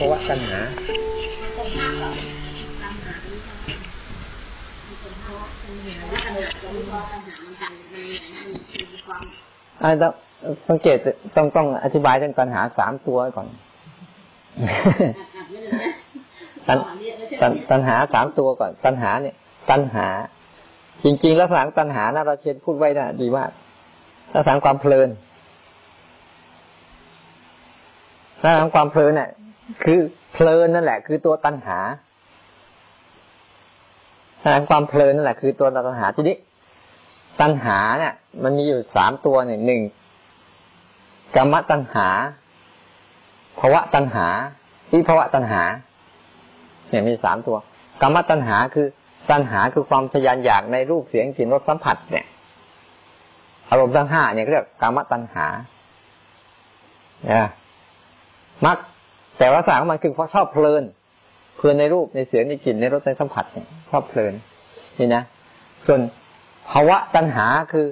ภาวะตัณหาอาต้องสังเกตต้องต้องอธิบายเรื่องตัณหาสามตัวก่อนตัณตัณหาสามตัวก่อน ตัณหาเนี่ย ตัณหา จริงๆลักษณะตัณหานะเราเชนพูดไว้นะดีมากลักษณะความเพลินลักษณะความเพลินเนี่ย คือเพลินนั่นแหละ คือตัวตัณหาความเพลินนั่นแหละ คือตัวตัณหาทีนี้ตัณหาเนี่ย มันมีอยู่สามตัวหนึ่งหนึ่งกรรมตัณหาภาวะตัณหาวิภาวะตัณหา เนี่ยมีสามตัวกรรมตัณหาคือตัณหาคือความทยานอยากในรูปเสียงกลิ่นรสสัมผัส เนี่ย อารมณ์ทั้งห้าเนี่ยเรียกกรรมตัณหาเนี่ยมัก แต่ว่าสางมันคือเพราะชอบเพลิน เพลินในรูปในเสียงในกลิ่นในรสในสัมผัสเนี่ยชอบเพลินนี่นะส่วนภาวะตัณหาคือ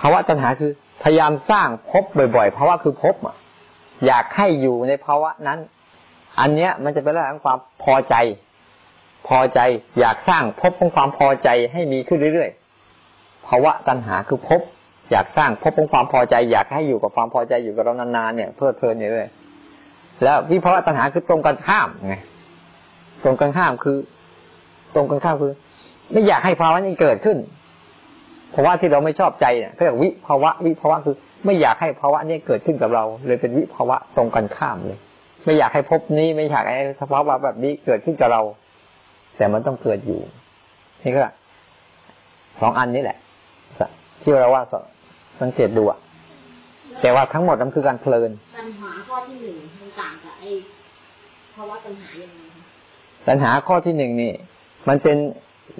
ภาวะตัณหาคือ พยายามสร้างพบบ่อยๆภาวะคือพบอะอยากให้อยู่ในภาวะนั้น อันเนี้ยมันจะเป็นเรื่องของความพอใจ พอใจอยากสร้างพบของความพอใจให้มีขึ้นเรื่อยๆภาวะตัณหาคือพบ อยากสร้างพบของความพอใจ อยากให้อยู่กับความพอใจอยู่กับเรานานๆเนี่ย เพื่อเพลินอยู่เลย แล้ววิภาวะตัณหาคือตรงกันข้ามไงตรงกันข้ามคือ ตรงกันข้ามคือ ไม่อยากให้ภาวะนี้เกิดขึ้นเพราะว่าที่เราไม่ชอบใจเนี่ยเรียกวิภาวะวิภาวะคือ ไม่อยากให้ภาวะนี้เกิดขึ้นกับเรา เลยเป็นวิภาวะตรงกันข้ามเลย ไม่อยากให้พบนี้ไม่อยากให้สภาวะแบบนี้เกิดขึ้นกับเรา แต่มันต้องเกิดอยู่นี่ก็สองอันนี้แหละที่เราว่าสังเกตดูอะ แต่ว่าทั้งหมดมันคือการเพลินปัญหาข้อที่หนึ่งมันต่างกับไอ้ภาวะปัญหายังไงปัญหาข้อที่หนึ่งนี่ มันเป็น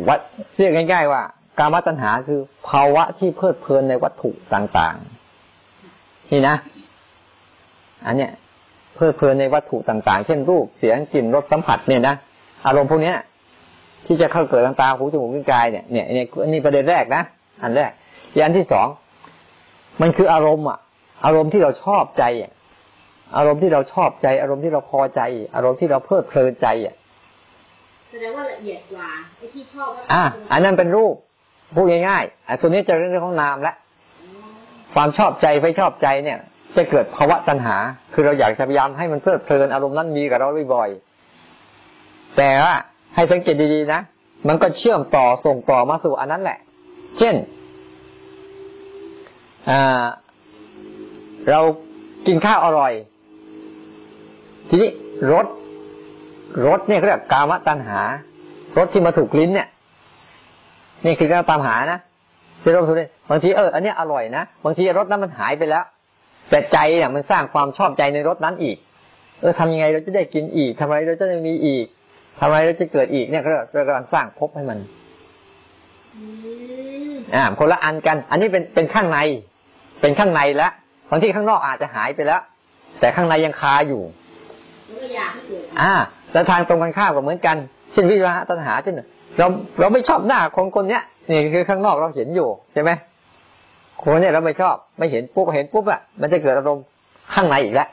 วัดเรียกง่าย ๆ ว่า การวัตัญหาคือภาวะที่เพลิดเพลินในวัตถุต่างนี่นะ อันเนี้ยเพลิดเพลินในวัตถุต่างๆ เช่นรูปเสียงกลิ่นรสสัมผัสเนี่ยนะอารมณ์พวกนี้ที่จะเข้าเกิดทางตาหูจมูกลิ้นกายเนี่ยเนี่ยนี่ประเด็นแรกนะอันแรกยันที่สองมันคืออารมณ์อะ อารมณ์ที่เราชอบใจอะอารมณ์ที่เราชอบใจ อารมณ์ที่เราพอใจ อารมณ์ที่เราเพลิดเพลินใจอะแสดงว่าละเอียดกว่าไอ้ที่ชอบอ่าอันนั้นเป็นรูปพูดง่ายๆอันตัวนี้จะเรื่องของนามแล้วความชอบใจไม่ชอบใจเนี่ย จะเกิดภาวะตัณหา คือเราอยากจะพยายามให้มันเพลิดเพลินอารมณ์นั้นมีกับเราบ่อยๆแต่ว่าให้สังเกตดีๆนะมันก็เชื่อมต่อส่งต่อมาสู่อันนั้นแหละ เช่น เรากินข้าวอร่อย ทีนี้รสรสเนี่ยเขาเรียกกามตัณหารสที่มาถูกลิ้นเนี่ยนี่คือการตามหานะที่เราทุนบางทีเอออันนี้อร่อยนะบางทีรสนั้นมันหายไปแล้ว แต่ใจเนี่ยมันสร้างความชอบใจในรสนั้นอีก เออทำยังไงเราจะได้กินอีกทำไมเราจะได้มีอีกทำไมเราจะเกิดอีกเนี่ยเรากำลังสร้างพบให้มันอ่าคนละอันกัน อันนี้เป็นเป็นข้างใน เป็นข้างในแล้ว บางที่ข้างนอกอาจจะหายไปแล้ว แต่ข้างในยังคาอยู่อ่าแล้วทางตรงกันข้ามก็เหมือนกัน เช่นวิวาตัณหาเช่นเราเราไม่ชอบหน้าคนคนเนี้ยนี่คือข้างนอกเราเห็นอยู่ใช่ไหมคนเนี่ยเราไม่ชอบ ไม่เห็นปุ๊บเห็นปุ๊บอะมันจะเกิดอารมณ์ข้างในอีกแล้ว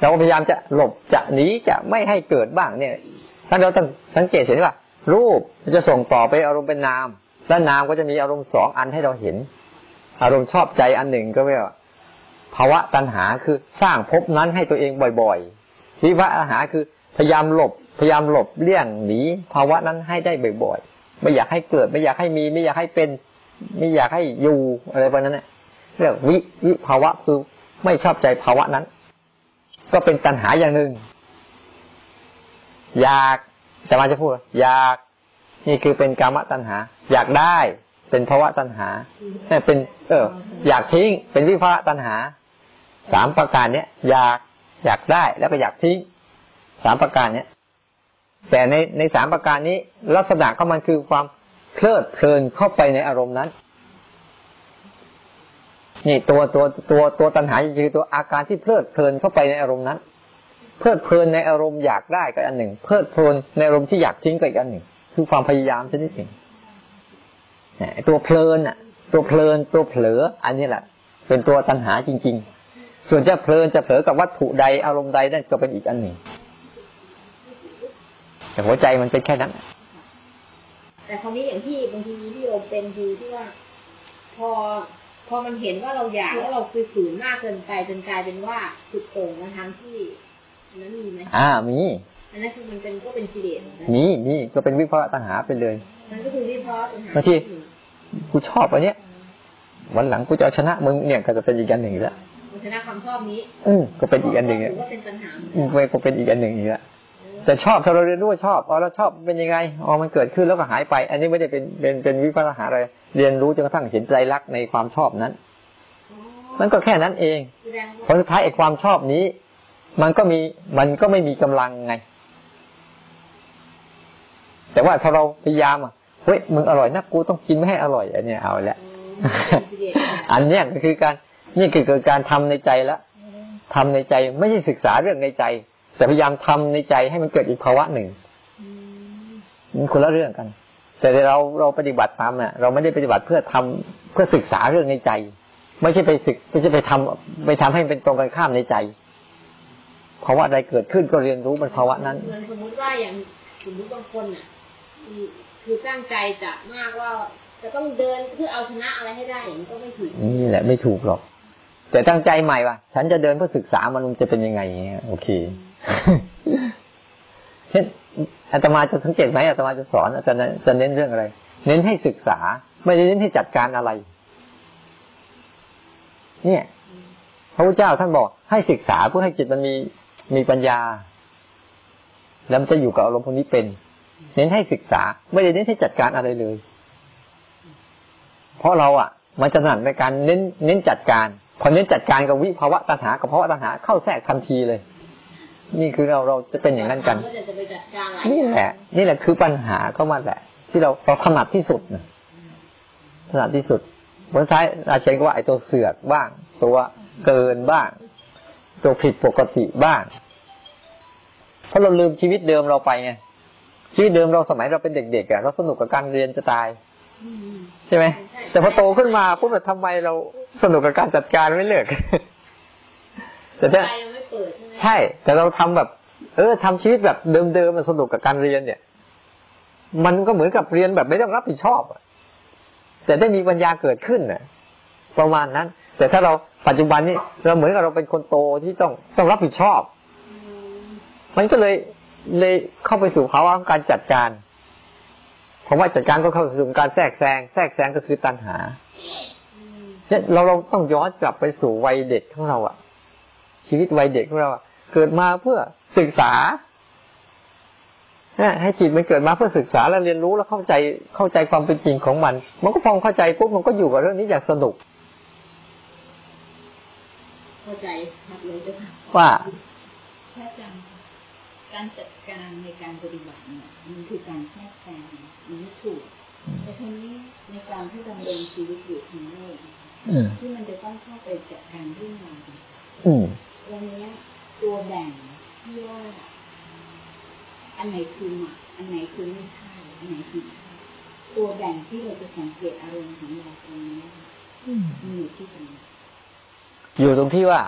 เราพยายามจะหลบจะหนีจะไม่ให้เกิดบ้างเนี่ยถ้าเราต้องสังเกตเห็นว่า รูปจะส่งต่อไปอารมณ์เป็นนาม และนามก็จะมีอารมณ์สองอันให้เราเห็น อารมณ์ชอบใจอันหนึ่งก็เรียกว่าภาวะตัณหาคือสร้างภพนั้นให้ตัวเองบ่อยๆวิวัฒหาคือพยายามหลบ พยายามหลบเลี่ยงหนีภาวะนั้นให้ได้บ่อยๆ ไม่อยากให้เกิด ไม่อยากให้มี ไม่อยากให้เป็น ไม่อยากให้อยู่อะไรประมาณนั้นเรียกวิวิภาวะคือไม่ชอบใจภาวะนั้น ก็เป็นตัณหาอย่างหนึ่ง อยากแต่มาจะพูด อยาก นี่คือเป็นกามตัณหา อยากได้ เป็นภาวะตัณหาเป็น เออ อยากทิ้ง เป็นวิภาวะตัณหาสามประการเนี้ยอยากอยากได้แล้วก็อยากทิ้งสามประการเนี้ยแต่ในในสามประการนี้ ลักษณะของมันคือความเพลิดเพลินเข้าไปในอารมณ์นั้น นี่ตัวตัวตัวตัวตัณหาคือตัวอาการที่เพลิดเพลินเข้าไปในอารมณ์นั้น เพลิดเพลินในอารมณ์อยากได้ก็อันหนึ่ง เพลิดเพลินในอารมณ์ที่อยากทิ้งก็อีกอันหนึ่ง คือความพยายามชนิดหนึ่ง ตัวเพลินอะ ตัวเพลินตัวเผลอ อันนี้แหละ เป็นตัวตัณหาจริง ๆ ส่วนจะเพลินจะเผลอกับวัตถุใดอารมณ์ใดนั่นก็เป็นอีกอันหนึ่ง แต่หัวใจมันเป็นแค่นั้นแต่คราวนี้อย่างที่บางทีที่โยมเป็นคือที่ว่า พอพอมันเห็นว่าเราอยากแล้วเราไปฝืนมากเกินไปจนกลายเป็นว่าสุดโต่งมาทางที่อันนั้นมีไหมอ่ามี อันนั้นคือมันเป็นก็เป็นกิเลสเหมือนกันมีมีก็เป็นวิภาวะตัณหาไปเลย มันก็คือวิเคราะห์ปัญหาบางทีกูชอบอันเนี้ยวันหลังกูจะเอาชนะมึงเนี่ยก็จะเป็นอีกอันหนึ่งอีกแล้วมันชนะความชอบนี้ อืมก็เป็นอีกอันหนึ่งถือะอว่าเป็นปัญหาเหมือนอืกัมนไปก็เป็นอีกอันหนึ่งอีกแล้วแต่ชอบถ้าเราเรียนรู้ว่าชอบอ๋อเราชอบเป็นยังไงอ๋อมันเกิดขึ้นแล้วก็หายไป อันนี้ไม่ได้เป็นเป็นเป็นวิภาวะตัณหาอะไรเรียนรู้จนกระทั่งเห็นใจรักในความชอบนั้นอ๋อมันก็แค่นั้นเองแสดงผว่าลสุดท้ายไอ้ความชอบนี้ มันก็มีมันก็ไม่มีกำลังไง แต่ว่าถ้าเราพยายามอะเฮ้ยมึงอร่อยนะกูต้องกินไม่ให้อร่อยอันเนี้ยเอาละอ๋อเป็นกิเลสอันเนี้ยก็คือการนี่คือคือการทำในใจแล้วทำในใจไม่ใช่ศึกษาเรื่องในใจ แต่พยายามทำในใจให้มันเกิดอีกภาวะหนึ่งอืมมันคนละเรื่องกัน แต่เราเราปฏิบัติตามน่ะเราไม่ได้ปฏิบัติเพื่อทำเพื่อศึกษาเรื่องในใจ ไม่ใช่ไปศึกไม่ใช่ไปทำไปทำให้เป็นตรงกันข้ามในใจภาวะใดเกิดขึ้นก็เรียนรู้มันภาวะนั้นเหมือนสมมุติว่าอย่างสมมติบางคนอะมี คือตั้งใจจะมากว่าจะต้องเดินเพื่อเอาชนะอะไรให้ได้อย่างนี้ก็ไม่ถูกนี่แหละไม่ถูกหรอก แต่ตั้งใจใหม่ว่าฉันจะเดินเพื่อศึกษามันมันจะเป็นยังไงอย่างเงี้ยโอเคเช่นอาตมาจะสังเกตไหมอาตมาจะสอนอาจารย์จะเน้นเรื่องอะไร เน้นให้ศึกษา ไม่ได้เน้นให้จัดการอะไร เนี่ยพระพุทธเจ้าท่านบอกให้ศึกษาเพื่อให้จิตมันมีมีปัญญาแล้วมันจะอยู่กับอารมณ์พวกนี้เป็น เน้นให้ศึกษา ไม่ได้เน้นให้จัดการอะไรเลย เพราะเราอะ มันจะถนัดในการเน้นเน้นจัดการ พอเน้นจัดการกับวิภาวะตัณหากับภาวะตัณหาเข้าแทรกทันทีเลย นี่คือเราเราจะเป็นอย่างนั้นกันก็จะไปจัดการหลายนี่แหละ นี่แหละคือปัญหาก็มาแหละ ที่เราเราถนัดที่สุดนะถนัดที่สุดผลท้ายอาเชนก็ว่าไอ้ตัวเสือกบ้าง ตัวเกินบ้าง ตัวผิดปกติบ้าง เพราะเราลืมชีวิตเดิมเราไปไง ชีวิตเดิมเราสมัยเราเป็นเด็กๆอะเราสนุกกับการเรียนจะตายอืมใช่ไหมแต่พอโตขึ้นมาปุ๊บแบบทำไมเราสนุกกับการจัดการไม่เลิกแต่ถ้าใจยังไม่เปิดใช่ไหมใช่ แต่เราทำแบบ เออทำชีวิตแบบเดิมๆมันสนุกกับการเรียนเนี่ย มันก็เหมือนกับเรียนแบบไม่ต้องรับผิดชอบอะแต่ได้มีปัญญาเกิดขึ้นน่ะ ประมาณนั้น แต่ถ้าเราปัจจุบันนี้เราเหมือนกับเราเป็นคนโตที่ต้องต้องรับผิดชอบอืมมันก็เลย เลยเข้าไปสู่ภาวะของการจัดการเพราะว่าจัดการก็เข้าสู่การแทรกแซงแทรกแซงก็คือตัณหาอืมเนี่ยเราเราต้องย้อนกลับไปสู่วัยเด็กของเราอะชีวิตวัยเด็กของเราอะเกิดมาเพื่อศึกษาเนี่ยให้จิตมันเกิดมาเพื่อศึกษาแล้วเรียนรู้แล้วเข้าใจเข้าใจความเป็นจริงของมัน มันก็พอเข้าใจปุ๊บมันก็อยู่กับเรื่องนี้อย่างสนุก เข้าใจครับเลยเจ้าค่ะว่าพระอาจารย์คะ การจัดการในการปฏิบัติเนี่ยมันคือการแทรกแซงมันไม่ถูกแต่ทีนี้ในการที่ดำเนินชีวิตอยู่ทั้งโลกนะคะอืมที่มันจะต้องเข้าไปจัดการเรื่องราวต่างอืมๆวันนี้ตัวแบ่งที่ว่าอันไหนคือหมักอันไหนคือไม่ใช่อันไหนคือใช่ตัวแบ่งที่เราจะสังเกตอารมณ์ของเราตรงนี้ค่ะมันอยู่ที่ตรงนี้อยู่ตรงที่ว่า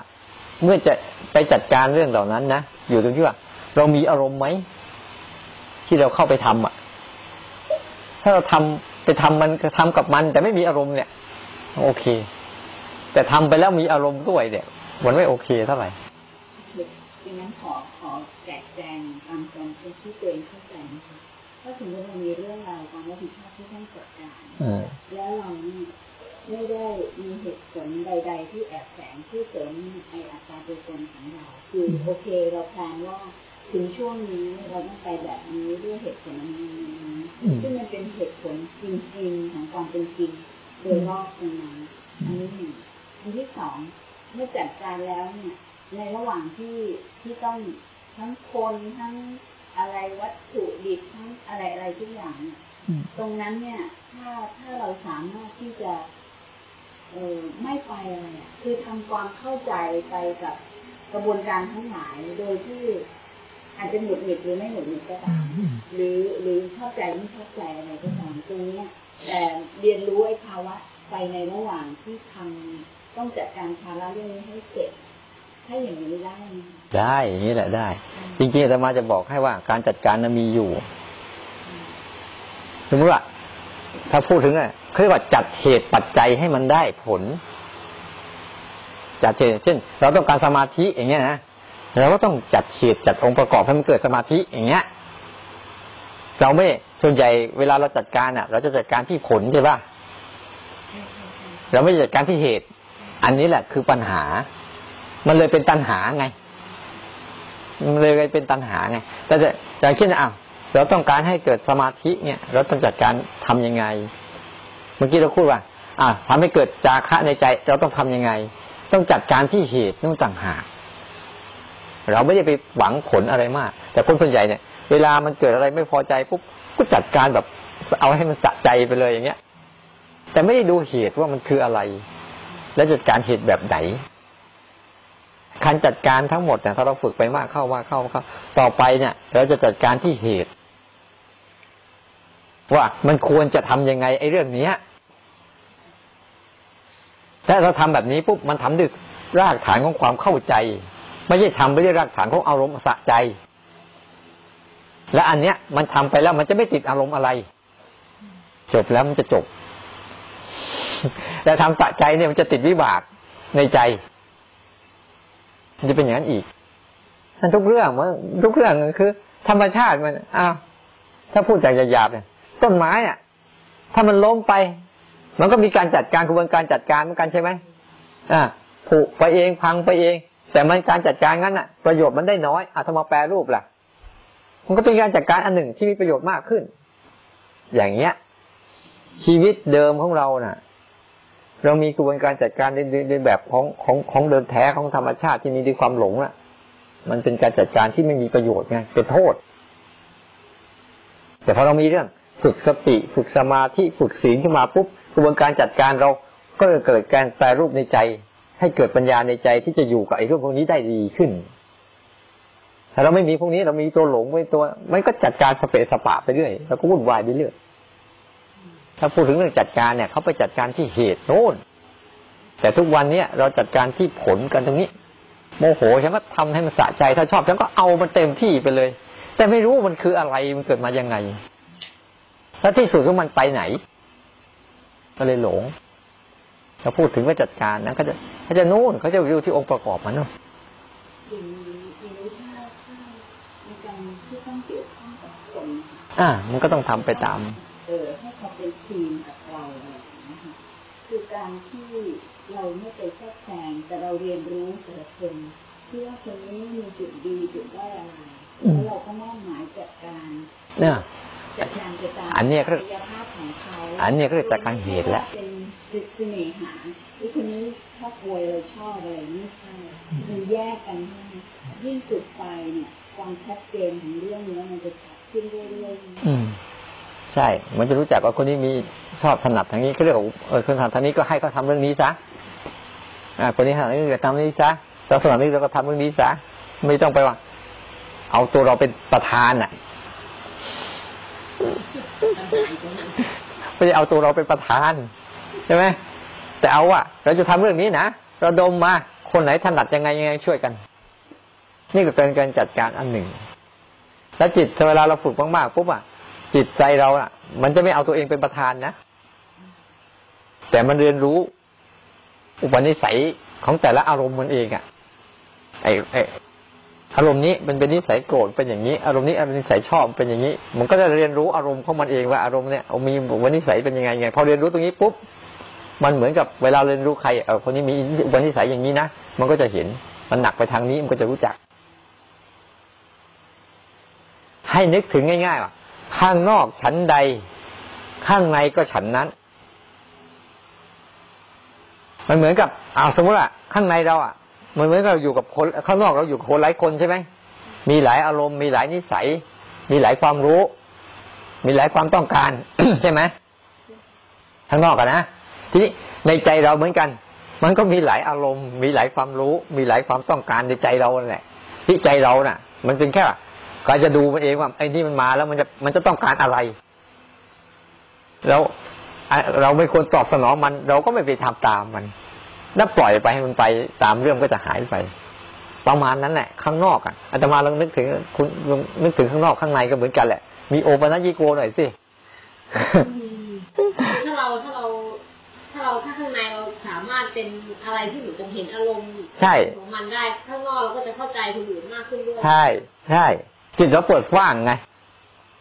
เมื่อจะไปจัดการเรื่องเหล่านั้นนะอยู่ตรงที่ว่า เรามีอารมณ์ไหมที่เราเข้าไปทำอะ ถ้าเราทำไปทำมันทำกับมัน แต่ไม่มีอารมณ์เนี่ย โอเค แต่ทำไปแล้วมีอารมณ์ด้วยเนี่ยมันไม่โอเคเท่าไหร่ดังนั้นขอขอแจกแจงตามความเป็นที่ตัวเองเข้าใจนะคะถ้าสมมติเรามีเรื่องราวความรับผิดชอบที่ต้องจัดการอืมแล้วเราเนี่ยไม่ได้มีเหตุผลใด ๆ ที่แอบแฝงที่เสริมไออัตราตัวตนของเรา คือโอเคเราแพลนว่า ถึงช่วงนี้เราต้องไปแบบนี้ด้วยเหตุผลนี้นี้อืมซึ่งมันเป็นเหตุผลจริงๆของความเป็นจริงโดยรอบตรงนั้นอันนี้หนึ่งอันที่สองเมื่อจัดการแล้วเนี่ย ในระหว่างที่ที่ต้องทั้งคนทั้งอะไรวัตถุดิบทั้งอะไรอะไรทุกอย่างเนี่ยตรงนั้นเนี่ย ถ้าถ้าเราสามารถที่จะ เออไม่ไปอะไรอะคือทำความเข้าใจไปกับกระบวนการทั้งหลายโดยที่ อาจจะหงุดหงิดหรือไม่หงุดหงิดก็ตามหรือหรือชอบใจไม่ชอบใจอะไรก็ตามตรงเนี้ยแต่เรียนรู้ไอ้ภาวะไปในระหว่างที่ทำต้องจัดการภาระเรื่องนี้ให้เสร็จถ้าอย่างนี้ได้ไหมได้อย่างนี้แหละได้ จริงๆอาตมาจะบอกให้ว่าการจัดการนั้นมีอยู่ สมมติว่า ถ้าพูดถึงอะเขาเรียกว่าจัดเหตุปัจจัยให้มันได้ผลจัดเหตุเช่น เราต้องการสมาธิอย่างเงี้ยนะ เราก็ต้องจัดเหตุจัดองค์ประกอบให้มันเกิดสมาธิอย่างเงี้ย เราไม่ส่วนใหญ่เวลาเราจัดการอะ เราจะจัดการที่ผลใช่ป่ะเราไม่จัดการที่เหตุ อันนี้แหละคือปัญหา มันเลยเป็นตัณหาไง มันเลยเป็นตัณหาไงแต่อย่างเช่นอะเราต้องการให้เกิดสมาธิเนี่ย เราต้องจัดการทํำยังไง เมื่อกี้เราพูดว่า อะทำให้เกิดจาคะในใจ เราต้องทํำยังไง ต้องจัดการที่เหตุต้องต่างหาก เราไม่ได้ไปหวังผลอะไรมาก แต่คนส่วนใหญ่เนี่ย เวลามันเกิดอะไรไม่พอใจปุ๊บก็จัดการแบบเอาให้มันสะใจไปเลยอย่างเงี้ย แต่ไม่ได้ดูเหตุว่ามันคืออะไร และจัดการเหตุแบบไหนการจัดการทั้งหมดเนี่ยถ้าเราฝึกไปมากเข้ามากเข้าเข้าต่อไปเนี่ย เราจะจัดการที่เหตุ ว่ามันควรจะทํำยังไงไอ้เรื่องเนี้ยถ้าเราทำแบบนี้ปุ๊บมันทำด้วยรากฐานของความเข้าใจ ไม่ใช่ทำไปด้วยรากฐานของอารมณ์สะใจ และอันเนี้ยมันทำไปแล้ว มันจะไม่ติดอารมณ์อะไร จบแล้วมันจะจบ แต่ทำสะใจเนี่ยมันจะติดวิบากในใจ มันจะเป็นอย่างนั้นอีกทั้นทุกเรื่องมันทุกเรื่องคือ ธรรมชาติมันอ้าวถ้าพูดจากหยาบๆเนี่ยต้นไม้อะ ถ้ามันล้มไป มันก็มีการจัดการกระบวนการจัดการเหมือนกันใช่ไหมอ่าผุไปเองพังไปเอง แต่มันการจัดการงั้นอะ ประโยชน์มันได้น้อยอะถ้ามาแปลรูปล่ะ มันก็เป็นการจัดการอันหนึ่งที่มีประโยชน์มากขึ้น อย่างเงี้ย ชีวิตเดิมของเราน่ะ เรามีกระบวนการจัดการในในแบบของของของเดินแท้ของธรรมชาติที่มีด้วยความหลงอะ มันเป็นการจัดการที่ไม่มีประโยชน์ไงเป็นโทษ แต่พอเรามีเรื่องฝึกสติฝึกสมาธิฝึกศีลขึ้นมาปุ๊บกระบวนการจัดการเราก็จะเกิดการแปรรูปในใจ ให้เกิดปัญญาในใจที่จะอยู่กับไอ้เรื่องพวกนี้ได้ดีขึ้น ถ้าเราไม่มีพวกนี้เรามีตัวหลงไว้ตัว มันก็จัดการสเปสปะไปเรื่อยแล้วก็วุ่นวายไปเรื่อย ถ้าพูดถึงเรื่องจัดการเนี่ยเขาไปจัดการที่เหตุโน้น แต่ทุกวันเนี้ยเราจัดการที่ผลกันตรงนี้ โมโหฉันก็ทำให้มันสะใจ ถ้าชอบฉันก็เอามันเต็มที่ไปเลย แต่ไม่รู้มันคืออะไรมันเกิดมายังไง แล้วที่สุดของมันไปไหน ก็เลยหลง ถ้าพูดถึงว่าจัดการนะเขาจะเขาจะนู่นเขาจะวิวที่องค์ประกอบมันเนาะอย่างนี้อย่างนี้ถ้าถ้าในการที่ต้องเกี่ยวข้องกับคนอ่า มันก็ต้องทำไปตาม เออให้เขาเป็นทีมกับเราอะไรอย่างเงี้ยค่ะคือการที่เราไม่ไปแทรกแซงแต่เราเรียนรู้แต่ละคนเพื่อคนนี้มีจุดดีจุดได้อะไรแล้วเราก็มอบหมายจัดการเนี่ย จัดการไปตามอันนี้ก็ศักยภาพของเขาอันนี้ก็เรียกจัดการเหตุแล้วเป็นเสน่หาที่คนนี้ชอบป่วยเราชอบอะไรไม่ใช่มันแยกกันให้ยิ่งฝึกไปเนี่ยความชัดเจนของเรื่องนี้มันจะชัดขึ้นเรื่อยๆใช่ มันจะรู้จักว่าคนนี้มีชอบถนัดทางนี้เขาเรียกว่าเออคนถนัดทางนี้ก็ให้เขาทาเรื่องนี้ซะอ่าคนนี้ถนัดนี้ก็ทำเรื่องนี้ซะเราถนัดนี้เราก็ทำเรื่องนี้ซะไม่ต้องไปว่า เอาตัวเราเป็นประธานอะ ไม่ได้เอาตัวเราเป็นประธานใช่ไหมแต่เอาอะเราจะทำเรื่องนี้นะเราดมมาคนไหนถนัดยังไงยังไงช่วยกัน นี่ก็เป็นการจัดการอันหนึ่ง แล้วจิตเวลาเราฝึกมากๆปุ๊บอะจิตใจเราอะมันจะไม่เอาตัวเองเป็นประธานนะแต่มันเรียนรู้ อุปนิสัยของแต่ละอารมณ์มันเองอะไอ้ไอารมณ์นี้มันเป็นนิสัยโกรธเป็นอย่างนี้ อารมณ์นี้อารมณ์นิสัยชอบเป็นอย่างนี้ มันก็จะเรียนรู้อารมณ์ของมันเองว่าอารมณ์เนี้ยมีอุปนิสัยเป็นยังไงไงพอเรียนรู้ตรงนี้ปุ๊บมันเหมือนกับเวลาเรียนรู้ใครเออคนนี้มีอุปนิสัยอย่างนี้นะมันก็จะเห็นมันหนักไปทางนี้มันก็จะรู้จัก ให้นึกถึงง่ายๆว่าข้างนอกฉันใด ข้างในก็ฉันนั้น มันเหมือนกับเอาสมมติว่าข้างในเราอะ มันเหมือนกับเราอยู่กับคนข้างนอกเราอยู่กับคนหลายคนใช่ไหมมีหลายอารมณ์ มีหลายนิสัย มีหลายความรู้ มีหลายความต้องการใช่ไหมข้างนอกกันะทีนี้ในใจเราเหมือนกัน มันก็มีหลายอารมณ์ มีหลายความรู้ มีหลายความต้องการในใจเราแหละที่ใจเราน่ะ มันเป็นแค่ก็จะดูมันเองว่าไอ้นี่มันมาแล้วมันจะมันจะต้องการอะไรแล้วเราไม่ควรตอบสนองมัน เราก็ไม่ไปทำตามมัน แล้วปล่อยไปให้มันไปตามเรื่องก็จะหายไป ประมาณนั้นแหละข้างนอกอะอาตมาลองนึกถึงคุณลองนึกถึงข้างนอกข้างในก็เหมือนกันแหละ มีโอปัญญิโกหน่อยสิถ้าเราถ้าเราถ้าเราถ้าข้างในเราสามารถเป็นอะไรที่หนูจะเห็นอารมณ์ใช่ของมันได้ข้างนอกเราก็จะเข้าใจคนอื่นมากขึ้นด้วยใช่ใช่จิตเราเปิดกว้างไง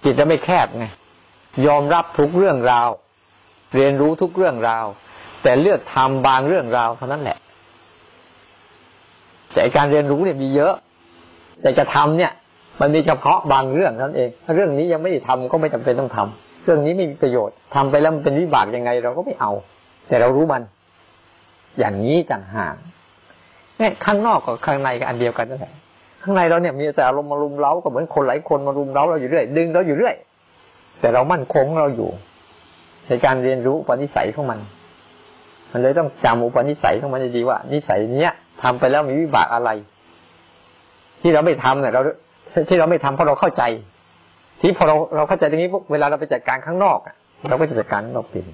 จิตเราไม่แคบไงยอมรับทุกเรื่องราว เรียนรู้ทุกเรื่องราว แต่เลือกทำบางเรื่องราวเท่านั้นแหละ แต่การเรียนรู้เนี่ยมีเยอะ แต่จะทำเนี่ย มันมีเฉพาะบางเรื่องนั้นเอง ถ้าเรื่องนี้ยังไม่ได้ทำก็ไม่จำเป็นต้องทำเรื่องนี้ไม่มีประโยชน์ทำไปแล้วมันเป็นวิบากยังไง เราก็ไม่เอา แต่เรารู้มัน อย่างนี้ต่างหากเนี่ยข้างนอกกับข้างในก็อันเดียวกันนั่นแหละข้างในเราเนี่ยมีแต่อารมณ์มารุมเร้าก็เหมือนคนหลายคนมารุมเร้าเราอยู่เรื่อยดึงเราอยู่เรื่อย แต่เรามั่นคงเราอยู่ในการเรียนรู้ปณิสัยของมัน มันเลยต้องจำอุปนิสัยของมันดีว่า นิสัยเนี้ยทำไปแล้วมีวิบากอะไร ที่เราไม่ทำเนี่ยเราที่เราไม่ทำเพราะเราเข้าใจ ที่พอเราเราเข้าใจตรงนี้พวกเวลาเราไปจัดการข้างนอกอะเราก็จะจัดการข้างนอกเป็น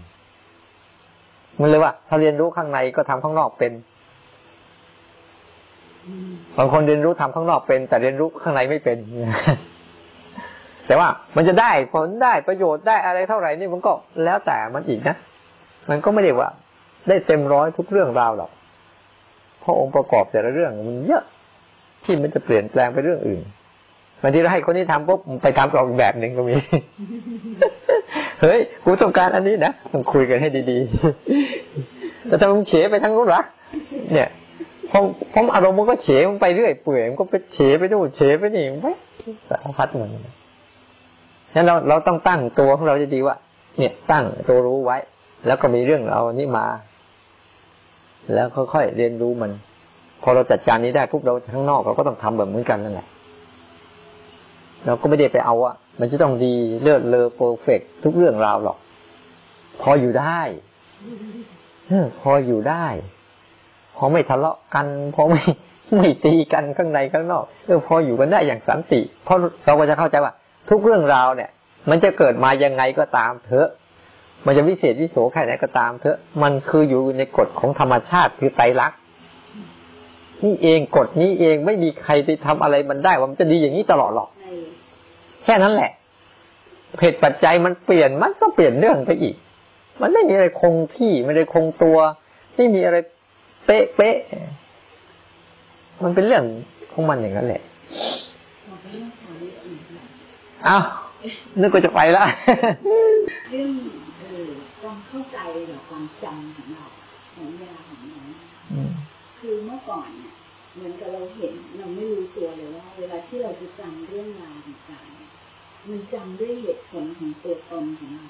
มันเลยว่าถ้าเรียนรู้ข้างในก็ทำข้างนอกเป็นบางคนเรียนรู้ทำข้างนอกเป็น แต่เรียนรู้ข้างในไม่เป็นแต่ว่ามันจะได้ผลได้ประโยชน์ได้อะไรเท่าไหร่นี่มันก็แล้วแต่มันอีกนะมันก็ไม่ได้ว่า ได้เต็มร้อยทุกเรื่องราวหรอกเพราะองค์ประกอบแต่ละเรื่องมันเยอะที่มันจะเปลี่ยนแปลงไปเรื่องอื่นบางทีเราให้คนที่ทำปุ๊บไปทำกรอกอีกแบบหนึ่งก็มี เฮ้ย กูต้องการอันนี้นะต้องคุยกันให้ดีๆแต่ถ้ามึงเฉไปทั้งนู้นละเนี่ยพอพออารมณ์มันก็เฉมันไปเรื่อยเปื่อยมันก็ไปเฉไปดูเฉไปนี่ไปสารพัดมันฉะนั้นเราเราต้องตั้งตัวของเราจะดีว่า เนี่ยตั้งตัวรู้ไว้ แล้วก็มีเรื่องเรานี้มา แล้วค่อยๆเรียนรู้มัน พอเราจัดการนี้ได้ปุ๊บเราข้างนอกเราก็ต้องทำแบบเหมือนกันนั่นแหละเราก็ไม่ได้ไปเอาอะมันจะต้องดีเลิศเลอ perfect ทุกเรื่องราวหรอก พออยู่ได้พออยู่ได้ พอไม่ทะเลาะกัน พอไม่ไม่ตีกันข้างในข้างนอกเออพออยู่กันได้อย่างสันติเพราะเราก็จะเข้าใจว่า ทุกเรื่องราวเนี่ย มันจะเกิดมายังไงก็ตามเถอะ มันจะวิเศษวิโสแค่ไหนก็ตามเถอะ มันคืออยู่ในกฎของธรรมชาติคือไตรลักษณ์นี่เองกฎนี้เองไม่มีใครไปทำอะไรมันได้ว่ามันจะดีอย่างนี้ตลอดหรอก แค่นั้นแหละเหตุปัจจัยมันเปลี่ยนมันก็เปลี่ยนเรื่องไปอีก มันไม่มีอะไรคงที่ไม่ได้คงตัว ไม่มีอะไรเป๊ะเป๊ะมันเป็นเรื่องของมันอย่างนั้นแหละอ้าวนึกว่าจะไปแล้วเรื่อง ความเข้าใจหรือความจำของเราของเวลาของเราคือเมื่อก่อนเนี่ยเหมือนกับเราเห็นเราไม่รู้ตัวเลยว่า เวลาที่เราจะจำเรื่องราวต่างๆมันจำด้วยเหตุผลของตัวตนของเรา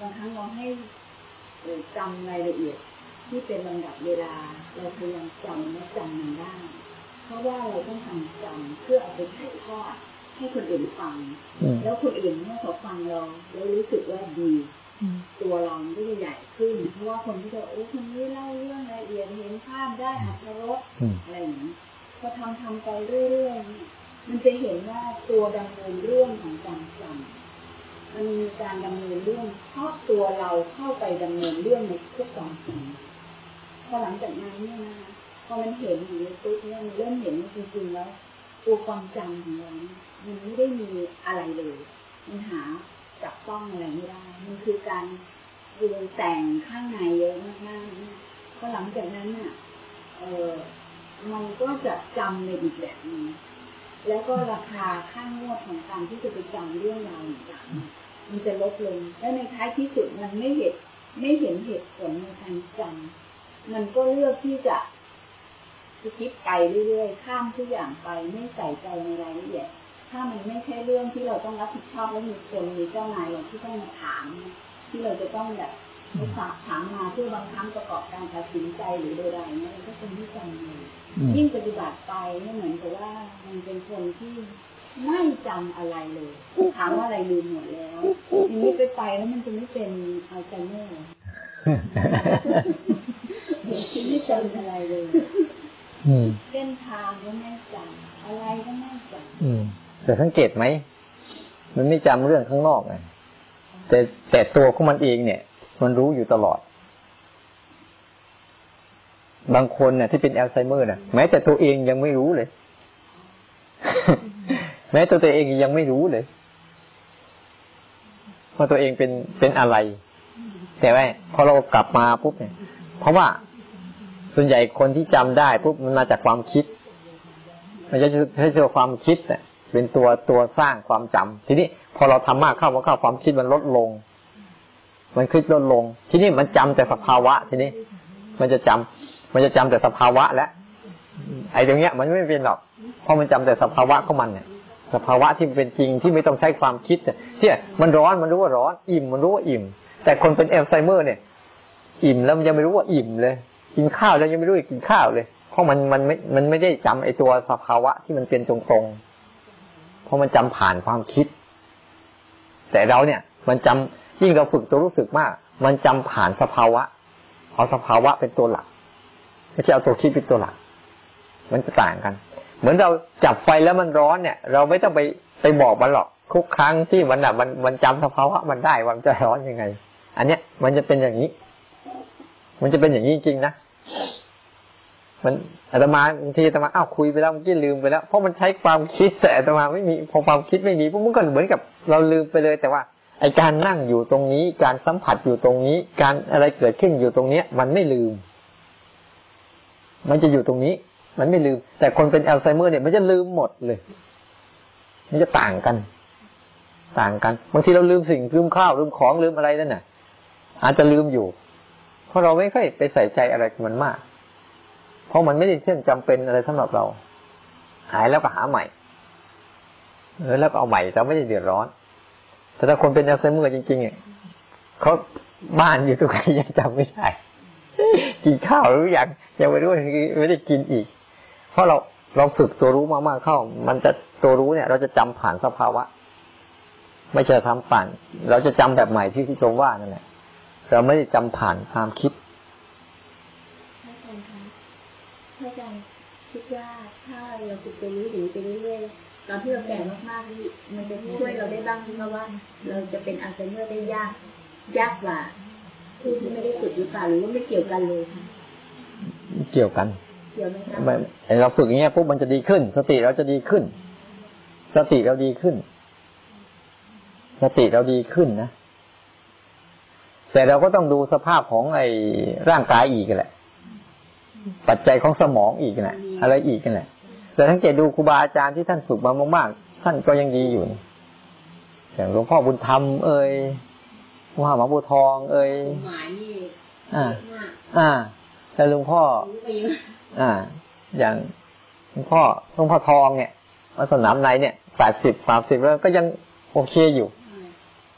บางครั้งเราให้จำรายละเอียดที่เป็นลำดับเวลา เราพยายามจำและจำมันได้ เพราะว่าเราต้องทำจำเพื่อเอาไปถ่ายทอดให้คนอื่นฟัง แล้วคนอื่นเมื่อเขาฟังเราแล้วรู้สึกว่าดี ตัวเราก็จะใหญ่ขึ้น เพราะว่าคนที่จะโอ้คนนี้เล่าเรื่องละเอียดเห็นภาพได้อัตรสอะไรอย่างนี้พอทำทำไปเรื่อยๆมันจะเห็นว่าตัวดำเนินเรื่องของการจำมันมีการดำเนินเรื่องเพราะตัวเราเข้าไปดำเนินเรื่องในทุกตอนจริงพอหลังจากนั้นเนี่ยนะพอมันเห็นอยู่ในปุ๊บเนี่ยมันเริ่มเห็นจริงๆแล้ว ตัวความจำของเรามันไม่ได้มีอะไรเลยมันหา จับต้องอะไรไม่ได้ มันคือการปรุงแต่งข้างในเยอะมากๆพอหลังจากนั้นน่ะ เออมันก็จะจำในอีกแบบนึงแล้วก็ราคาค่างวดของการที่จะไปจำเรื่องราวต่างๆมันจะลดลง และในท้ายที่สุดมันไม่เห็นไม่เห็นเหตุผลในการจำมันก็เลือกที่จะคิดไปเรื่อยๆ ข้ามทุกอย่างไปไม่ใส่ใจในรายละเอียด ถ้ามันไม่ใช่เรื่องที่เราต้องรับผิดชอบแล้วมีคนมีเจ้านายเราที่ต้องมาถาม ที่เราจะต้องแบบไปฝากถามมาเพื่อบางครั้งประกอบการตัดสินใจหรือใดๆเนี่ยก็เป็นที่จำเลยยิ่งปฏิบัติไปไม่เหมือนกับว่ามันเป็นคนที่ไม่จำอะไรเลยถามว่าอะไรลืมหมดแล้วทีนี้ไปไปแล้วมันจะไม่เป็นอัลไซเมอร์ที่ไม่จำอะไรเลยเส้นทางก็ไม่จำอะไรก็ไม่จำ แต่สังเกตไหมมันไม่จำเรื่องข้างนอกไงแต่แต่ตัวของมันเองเนี่ย มันรู้อยู่ตลอด บางคนเนี่ยที่เป็นอัลไซเมอร์เนี่ยแม้แต่ตัวเองยังไม่รู้เลย แม้ตัวตัวเองยังไม่รู้เลยว่าตัวเองเป็นเป็นอะไร แต่ว่าพอเรากลับมาปุ๊บเนี่ย เพราะว่าส่วนใหญ่คนที่จำได้ปุ๊บมันมาจากความคิด มันจะใช้ตัวความคิดเนี่ย เป็นตัวตัวสร้างความจำทีนี้พอเราทำมากเข้ามาเข้าความคิดมันลดลง มันคิดลดลง ทีนี้มันจำแต่สภาวะ ทีนี้ มันจะจำมันจะจำแต่สภาวะแล้วไอ้ตรงเนี้ย มันไม่เป็นหรอกเพราะมันจำแต่สภาวะของมันเนี่ยสภาวะที่เป็นจริงที่ไม่ต้องใช้ความคิดเนี่ยที่มันร้อนมันรู้ว่าร้อน อิ่มมันรู้ว่าอิ่ม แต่คนเป็นเอลไซเมอร์เนี่ย อิ่มแล้วมันยังไม่รู้ว่าอิ่มเลย กินข้าวแล้วยังไม่รู้ว่ากินข้าวเลย เพราะมันมันไม่มันไม่ได้จำไอ้ตัวสภาวะที่มันเป็นตรงๆ ราะมันจำผ่านความคิด แต่เราเนี่ย มันจำยิ่งเราฝึกตัวรู้สึกมาก มันจำผ่านสภาวะ เอาสภาวะเป็นตัวหลักไม่ใช่เอาตัวคิดเป็นตัวหลัก มันจะต่างกัน เหมือนเราจับไฟแล้วมันร้อนเนี่ย เราไม่ต้องไปไปบอกมันหรอกทุกครั้งที่มันอะมันมันจำสภาวะมันได้ว่ามันจะร้อนยังไง อันเนี้ยมันจะเป็นอย่างนี้ มันจะเป็นอย่างนี้จริงๆนะ มันอาตมาบางทีอาตมาอ้าวคุยไปแล้วเมื่อกี้ลืมไปแล้วเพราะมันใช้ความคิดแต่อาตมาไม่มีพอความคิดไม่มีพวกมันก็เหมือนกับเราลืมไปเลย แต่ว่าไอการนั่งอยู่ตรงนี้ การสัมผัสอยู่ตรงนี้ การอะไรเกิดขึ้นอยู่ตรงเนี้ย มันไม่ลืม มันจะอยู่ตรงนี้ มันไม่ลืม แต่คนเป็นอัลไซเมอร์เนี่ยมันจะลืมหมดเลย มันจะต่างกัน ต่างกันบางทีเราลืมสิ่งลืมข้าวลืมของลืมอะไรนั่นน่ะ อาจจะลืมอยู่ เพราะเราไม่ค่อยไปใส่ใจอะไรกับมันมาก เพราะมันไม่ได้เช่นจำเป็นอะไรสำหรับเรา หายแล้วก็หาใหม่เออแล้วก็เอาใหม่แต่ไม่ได้เดือดร้อน แต่ถ้าคนเป็นอัลไซเมอร์จริงๆเนี่ยเขาบ้านอยู่ตรงไหนยังจำไม่ได้กินข้าวหรือยังยังไม่รู้ไม่ได้กินอีก เพราะเราเราฝึกตัวรู้มากๆเข้า มันจะตัวรู้เนี่ย เราจะจำผ่านสภาวะ ไม่ใช่ทำผ่าน เราจะจำแบบใหม่ที่ที่ชมว่านั่นแหละเราไม่ได้จำผ่านความคิด พระอาจารย์คะ พระอาจารย์คิดว่าถ้าเราฝึกตัวรู้อยู่ไปเรื่อยๆตอนที่เราแก่มากๆนี่มันจะช่วยเราได้บ้างไหมว่า เราจะเป็นอัลไซเมอร์ได้ยากยากกว่าผู้ที่ไม่ได้ฝึกหรือเปล่าหรือว่าไม่เกี่ยวกันเลยค่ะเกี่ยวกันเกี่ยวไหมคะไม่เราฝึกอย่างเงี้ยปุ๊บมันจะดีขึ้น สติเราจะดีขึ้น สติเราดีขึ้น สติเราดีขึ้นนะแต่เราก็ต้องดูสภาพของไอ้ร่างกายอีกแหละ ปัจจัยของสมองอีกแหละอะไรอีกแหละแต่ทั้งเกตดูครูบาอาจารย์ที่ท่านฝึกมามากๆ ท่านก็ยังดีอยู่อย่างหลวงพ่อบุญธรรม เอ่ยหลวงพ่อหมาบัวทอง เอ่ยหมายนี่อ่ามากอ่าแต่หลวงพ่อรู้ไปเยอะอ่า อย่างหลวงพ่อหลวงพ่อทองเนี่ยวัดสนามในเนี่ยแปดสิบสามสิบแล้วก็ยังโอเคอยู่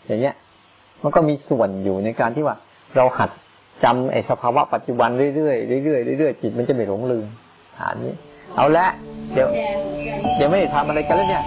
อย่างเงี้ย มันก็มีส่วนอยู่ในการที่ว่า เราหัด จำไอ้สภาวะปัจจุบันเรื่อยๆเรื่อยๆเรื่อยๆจิตมันจะไม่หลงลืมฐานนี้ เอาละ เดี๋ยว เดี๋ยวไม่ได้ทำอะไรกันแล้วเนี่ย